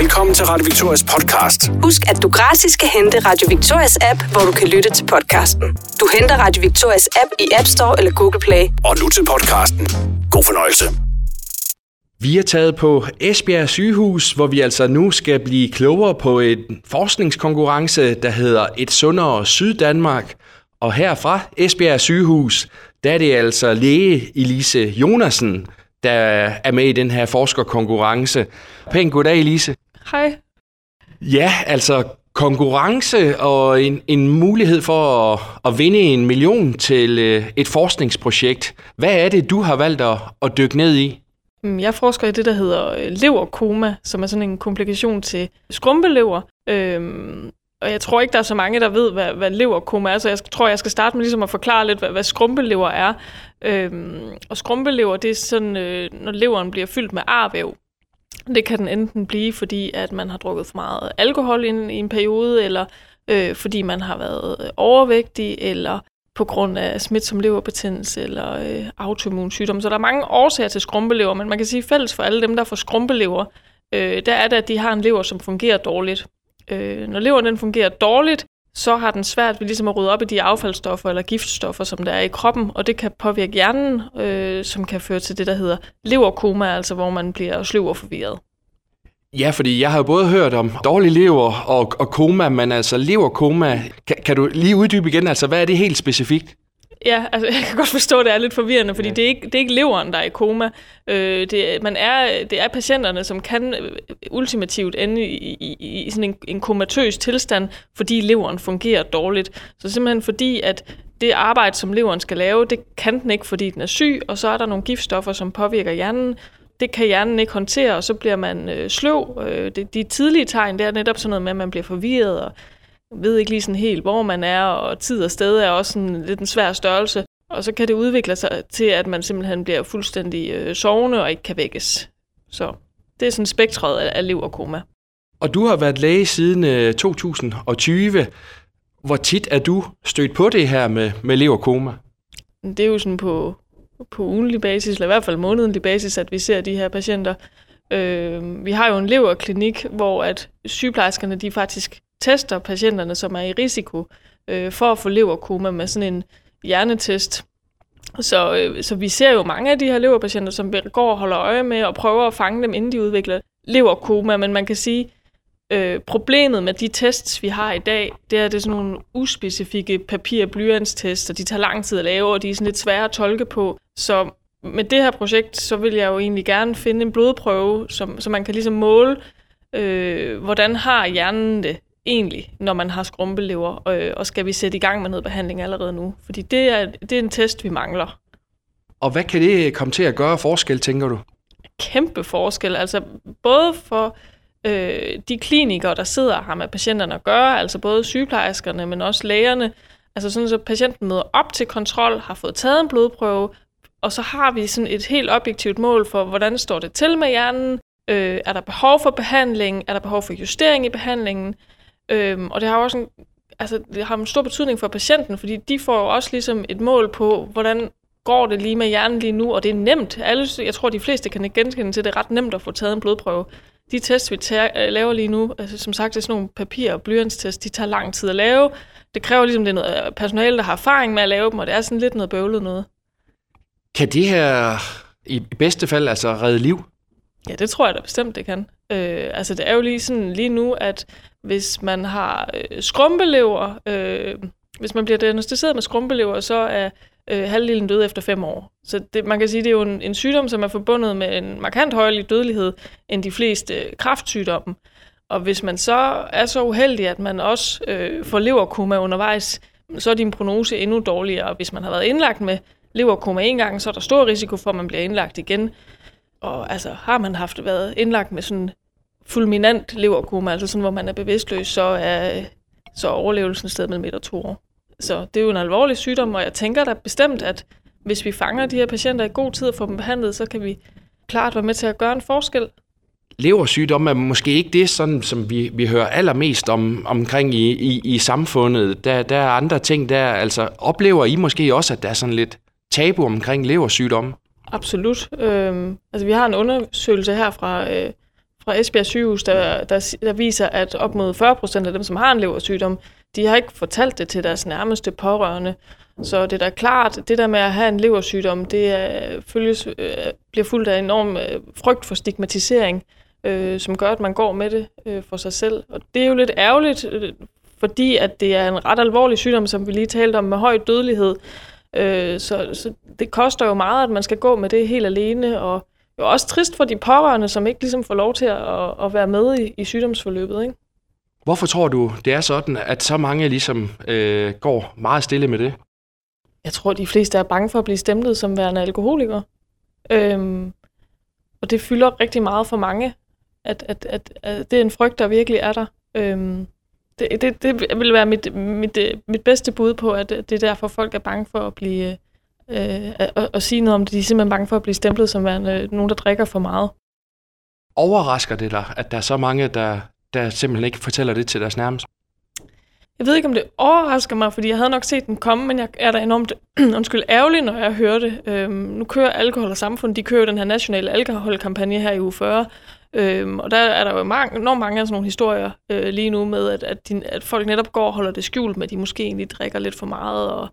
Velkommen til Radio Victorias podcast. Husk, at du gratis kan hente Radio Victorias app, hvor du kan lytte til podcasten. Du henter Radio Victorias app i App Store eller Google Play. Og nu til podcasten. God fornøjelse. Vi er taget på Esbjerg sygehus, hvor vi altså nu skal blive klogere på en forskningskonkurrence, der hedder Et sundere Syddanmark. Og her fra Esbjerg sygehus, der er det altså læge Elise Jonasen, der er med i den her forskerkonkurrence. Pænt goddag, Elise. Hej. Ja, altså konkurrence og en, en mulighed for at, at vinde en million til øh, et forskningsprojekt. Hvad er det, du har valgt at, at dykke ned i? Mm, Jeg forsker i det, der hedder øh, leverkoma, som er sådan en komplikation til skrumpelever. Øhm, og jeg tror ikke, der er så mange, der ved, hvad, hvad leverkoma er, så jeg tror, jeg skal starte med ligesom at forklare lidt, hvad, hvad skrumpelever er. Øhm, og skrumpelever, det er sådan, øh, når leveren bliver fyldt med arvæv. Det kan den enten blive, fordi at man har drukket for meget alkohol i en, i en periode, eller øh, fordi man har været øh, overvægtig, eller på grund af smitsom leverbetændelse eller øh, autoimmun sygdom. Så der er mange årsager til skrumpelever, men man kan sige fælles for alle dem, der får skrumpelever, øh, der er det, at de har en lever, som fungerer dårligt. Øh, når leveren den fungerer dårligt, så har den svært ved ligesom at rydde op i de affaldsstoffer eller giftstoffer, som der er i kroppen, og det kan påvirke hjernen, øh, som kan føre til det, der hedder leverkoma, altså hvor man bliver sløv og forvirret. Ja, fordi jeg har jo både hørt om dårlig lever og, og koma, men altså leverkoma, kan, kan du lige uddybe igen, altså hvad er det helt specifikt? Ja, altså jeg kan godt forstå, at det er lidt forvirrende, fordi ja. det, er ikke, det er ikke leveren, der er i koma. Øh, det, man er, det er patienterne, som kan øh, ultimativt ende i, i, i sådan en, en komatøs tilstand, fordi leveren fungerer dårligt. Så simpelthen fordi, at det arbejde, som leveren skal lave, det kan den ikke, fordi den er syg, og så er der nogle giftstoffer, som påvirker hjernen. Det kan hjernen ikke håndtere, og så bliver man øh, sløv. Øh, det, de tidlige tegn, det er netop sådan noget med, at man bliver forvirret, og ved ikke lige sådan helt, hvor man er, og tid og sted er også sådan lidt en svær størrelse. Og så kan det udvikle sig til, at man simpelthen bliver fuldstændig øh, sovende og ikke kan vækkes. Så det er sådan spektret af, af leverkoma. Og du har været læge siden øh, 2020. Hvor tit er du stødt på det her med, med leverkoma? Det er jo sådan på, på ugenlig basis, eller i hvert fald månedlig basis, at vi ser de her patienter. Øh, vi har jo en leverklinik, hvor at sygeplejerskerne de faktisk tester patienterne, som er i risiko øh, for at få leverkoma med sådan en hjernetest. Så, øh, så vi ser jo mange af de her leverpatienter, som går og holder øje med og prøver at fange dem, inden de udvikler leverkoma, men man kan sige, øh, problemet med de tests, vi har i dag, det er, at det er sådan nogle uspecifikke papir- og de tager lang tid at lave, og de er sådan lidt svære at tolke på. Så med det her projekt, så vil jeg jo egentlig gerne finde en blodprøve, som, så man kan ligesom måle, øh, hvordan har hjernen det egentlig, når man har skrumpelever, øh, og skal vi sætte i gang med noget behandling allerede nu? Fordi det er, det er en test, vi mangler. Og hvad kan det komme til at gøre forskel, tænker du? Kæmpe forskel, altså både for øh, de klinikere, der sidder og har med patienterne at gøre, altså både sygeplejerskerne, men også lægerne, altså sådan, så patienten møder op til kontrol, har fået taget en blodprøve, og så har vi sådan et helt objektivt mål for, hvordan står det til med hjernen, øh, er der behov for behandling, er der behov for justering i behandlingen, øh, og det har også en, altså, det har en stor betydning for patienten, fordi de får jo også ligesom et mål på, hvordan går det lige med hjernen lige nu, og det er nemt. Alle, jeg tror, de fleste kan genkende til, at det er ret nemt at få taget en blodprøve. De tests, vi tager, øh, laver lige nu, altså som sagt, det er sådan nogle papir- og blyantstest, de tager lang tid at lave. Det kræver ligesom, det er noget øh, personale, der har erfaring med at lave dem, og det er sådan lidt noget bøvlet noget. Kan det her i bedste fald altså redde liv? Ja, det tror jeg da bestemt, det kan. Øh, altså, det er jo lige sådan lige nu, at hvis man har øh, skrumpelever, øh, hvis man bliver diagnostiseret med skrumpelever, så er øh, halvdelen døde efter fem år. Så det, man kan sige, det er jo en, en sygdom, som er forbundet med en markant højere dødelighed end de fleste øh, kræftsygdomme. Og hvis man så er så uheldig, at man også øh, får leverkoma undervejs, så er din prognose endnu dårligere. Hvis man har været indlagt med leverkoma en gang, så er der stor risiko for, at man bliver indlagt igen. Og altså, har man haft været indlagt med sådan fulminant leverkoma, altså sådan, hvor man er bevidstløs, så er, så er overlevelsen sted mellem et og to år. Så det er jo en alvorlig sygdom, og jeg tænker da bestemt, at hvis vi fanger de her patienter i god tid og får dem behandlet, så kan vi klart være med til at gøre en forskel. Leversygdom er måske ikke det, sådan, som vi, vi hører allermest om, omkring i, i, i samfundet. Der, der er andre ting der. Altså, oplever I måske også, at der er sådan lidt tabu omkring leversygdomme? Absolut. Øhm, altså, vi har en undersøgelse her fra, øh, fra Esbjerg sygehus, der, der, der viser, at op mod 40 procent af dem, som har en leversygdom, de har ikke fortalt det til deres nærmeste pårørende. Så det er da klart, det der med at have en leversygdom, det er, følges, øh, bliver fuldt af enorm øh, frygt for stigmatisering, øh, som gør, at man går med det øh, for sig selv. Og det er jo lidt ærgerligt, øh, fordi at det er en ret alvorlig sygdom, som vi lige talte om, med høj dødelighed. Øh, så, så det koster jo meget, at man skal gå med det helt alene, og jo også trist for de pårørende, som ikke ligesom får lov til at, at være med i, i sygdomsforløbet. Ikke? Hvorfor tror du, det er sådan, at så mange ligesom øh, går meget stille med det? Jeg tror, de fleste er bange for at blive stemplet som værende alkoholiker. Øhm, og det fylder rigtig meget for mange, at, at, at, at det er en frygt, der virkelig er der. Øhm, det, det, det vil være mit, mit, mit bedste bud på, at det er derfor, folk er bange for at blive øh, at, at sige noget om det. De er simpelthen bange for at blive stemplet som værende nogen, der drikker for meget. Overrasker det dig, at der er så mange, der, der simpelthen ikke fortæller det til deres nærmeste? Jeg ved ikke, om det overrasker mig, fordi jeg havde nok set den komme, men jeg er da enormt undskyld, ærgerlig, når jeg hører det. Øhm, nu kører Alkohol og Samfund, de kører den her nationale alkoholkampagne her i uge 40, øhm, og der er der jo mange, enormt mange af sådan nogle historier øh, lige nu med, at, at, de, at folk netop går og holder det skjult med, at de måske egentlig drikker lidt for meget, og,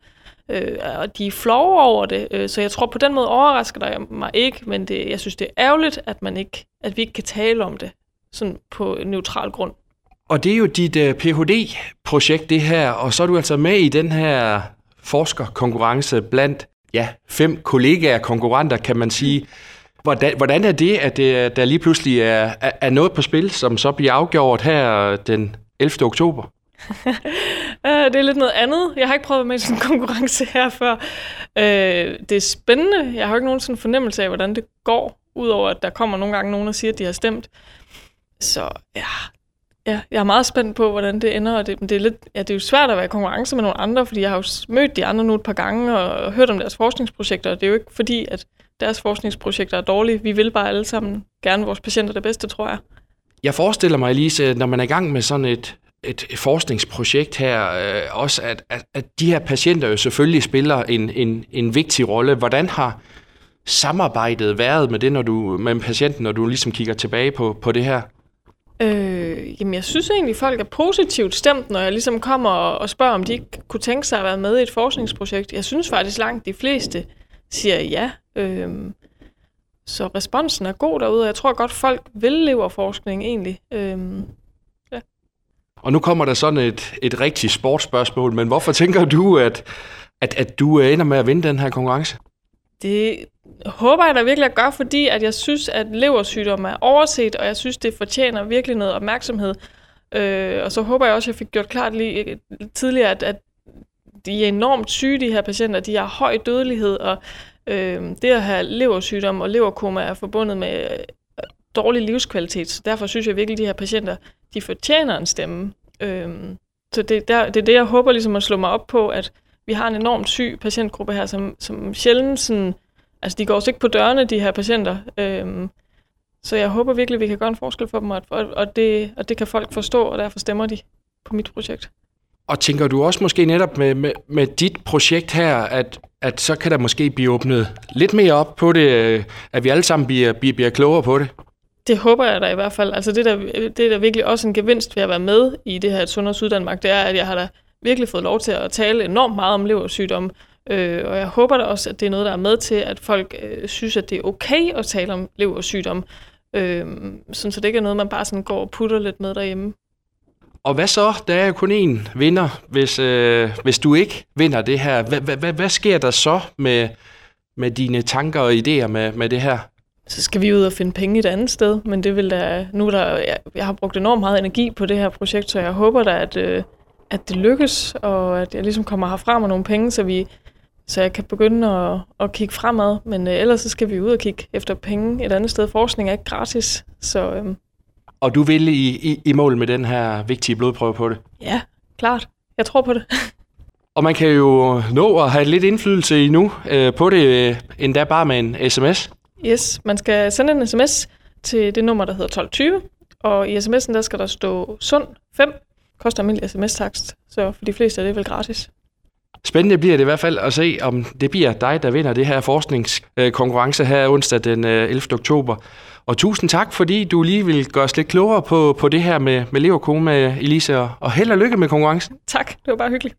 øh, og de er flove over det. Øh, så jeg tror, på den måde overrasker det mig ikke, men det, jeg synes, det er ærgerligt, at, man ikke, at vi ikke kan tale om det sådan på neutral grund. Og det er jo dit uh, øh, Ph.D.-projekt, det her, og så er du altså med i den her forskerkonkurrence blandt ja, fem kollegaer, konkurrenter, kan man sige. Hvordan, hvordan er det, at det, der lige pludselig er, er noget på spil, som så bliver afgjort her den 11. oktober? Øh, det er lidt noget andet. Jeg har ikke prøvet med sådan en konkurrence her før. Øh, det er spændende. Jeg har ikke nogen sådan fornemmelse af, hvordan det går, udover at der kommer nogle gange nogen, der siger, at de har stemt. Så ja, Ja, jeg er meget spændt på, hvordan det ender, og det, det, er lidt, ja, det er jo svært at være i konkurrence med nogle andre, fordi jeg har jo mødt de andre nu et par gange og hørt om deres forskningsprojekter, og det er jo ikke fordi, at deres forskningsprojekter er dårlige. Vi vil bare alle sammen gerne vores patienter det bedste, tror jeg. Jeg forestiller mig, Elise, når man er i gang med sådan et, et forskningsprojekt her, øh, også at, at, at de her patienter jo selvfølgelig spiller en, en, en vigtig rolle. Hvordan har samarbejdet været med det, når du med patienten, når du ligesom kigger tilbage på, på det her? Øh, jamen, jeg synes egentlig, folk er positivt stemt, når jeg ligesom kommer og, og spørger, om de ikke kunne tænke sig at være med i et forskningsprojekt. Jeg synes faktisk langt de fleste siger ja. Øh, så responsen er god derude, og jeg tror godt, folk vil leve forskning egentlig. Øh, ja. Og nu kommer der sådan et, et rigtigt sportsspørgsmål, men hvorfor tænker du, at, at, at du øh, ender med at vinde den her konkurrence? Det håber jeg da virkelig at gøre, fordi at jeg synes, at leversygdomme er overset, og jeg synes, det fortjener virkelig noget opmærksomhed. Øh, og så håber jeg også, at jeg fik gjort klart lige øh, tidligere, at, at de er enormt syge, de her patienter. De har høj dødelighed, og øh, det at have leversygdom og leverkoma er forbundet med øh, dårlig livskvalitet. Så derfor synes jeg virkelig, at de her patienter, de fortjener en stemme. Øh, så det, der, det er det, jeg håber ligesom at slå mig op på, at vi har en enormt syg patientgruppe her, som, som sjældent sådan, altså de går også ikke på dørene, de her patienter. Øhm, så jeg håber virkelig, vi kan gøre en forskel for dem, og, og, det, og det kan folk forstå, og derfor stemmer de på mit projekt. Og tænker du også måske netop med, med, med dit projekt her, at, at så kan der måske blive åbnet lidt mere op på det, at vi alle sammen bliver, bliver, bliver klogere på det? Det håber jeg da i hvert fald. Altså det, der, det er der virkelig også en gevinst ved at være med i det her Sundheds Syddanmark, det er, at jeg har da virkelig fået lov til at tale enormt meget om leversygdomme, øh, og jeg håber da også, at det er noget, der er med til, at folk øh, synes, at det er okay at tale om leversygdomme, øh, sådan, så det ikke er noget, man bare sådan går og putter lidt med derhjemme. Og hvad så? Der er jo kun én vinder, hvis, øh, hvis du ikke vinder det her. Hvad, hvad, hvad sker der så med, med dine tanker og idéer med, med det her? Så skal vi ud og finde penge et andet sted, men det vil da, nu der, jeg, jeg har brugt enormt meget energi på det her projekt, så jeg håber da, at, øh, at det lykkes, og at jeg ligesom kommer herfra med nogle penge, så vi så jeg kan begynde at, at kigge fremad. Men øh, ellers så skal vi ud og kigge efter penge et andet sted. Forskning er ikke gratis, så... Øh, og du vil i, i, i mål med den her vigtige blodprøve på det? Ja, klart. Jeg tror på det. og man kan jo nå at have lidt indflydelse endnu øh, på det, øh, endda bare med en sms. Yes, man skal sende en sms til det nummer, der hedder 1220, og i sms'en der skal der stå sund 5 koster almindelig sms-takst, så for de fleste er det vel gratis. Spændende bliver det i hvert fald at se, om det bliver dig, der vinder det her forskningskonkurrence her onsdag den 11. Øh, oktober. Og tusind tak, fordi du lige vil gøre os lidt klogere på, på det her med, med leverkoma, Elise, og held og lykke med konkurrencen. Tak, det var bare hyggeligt.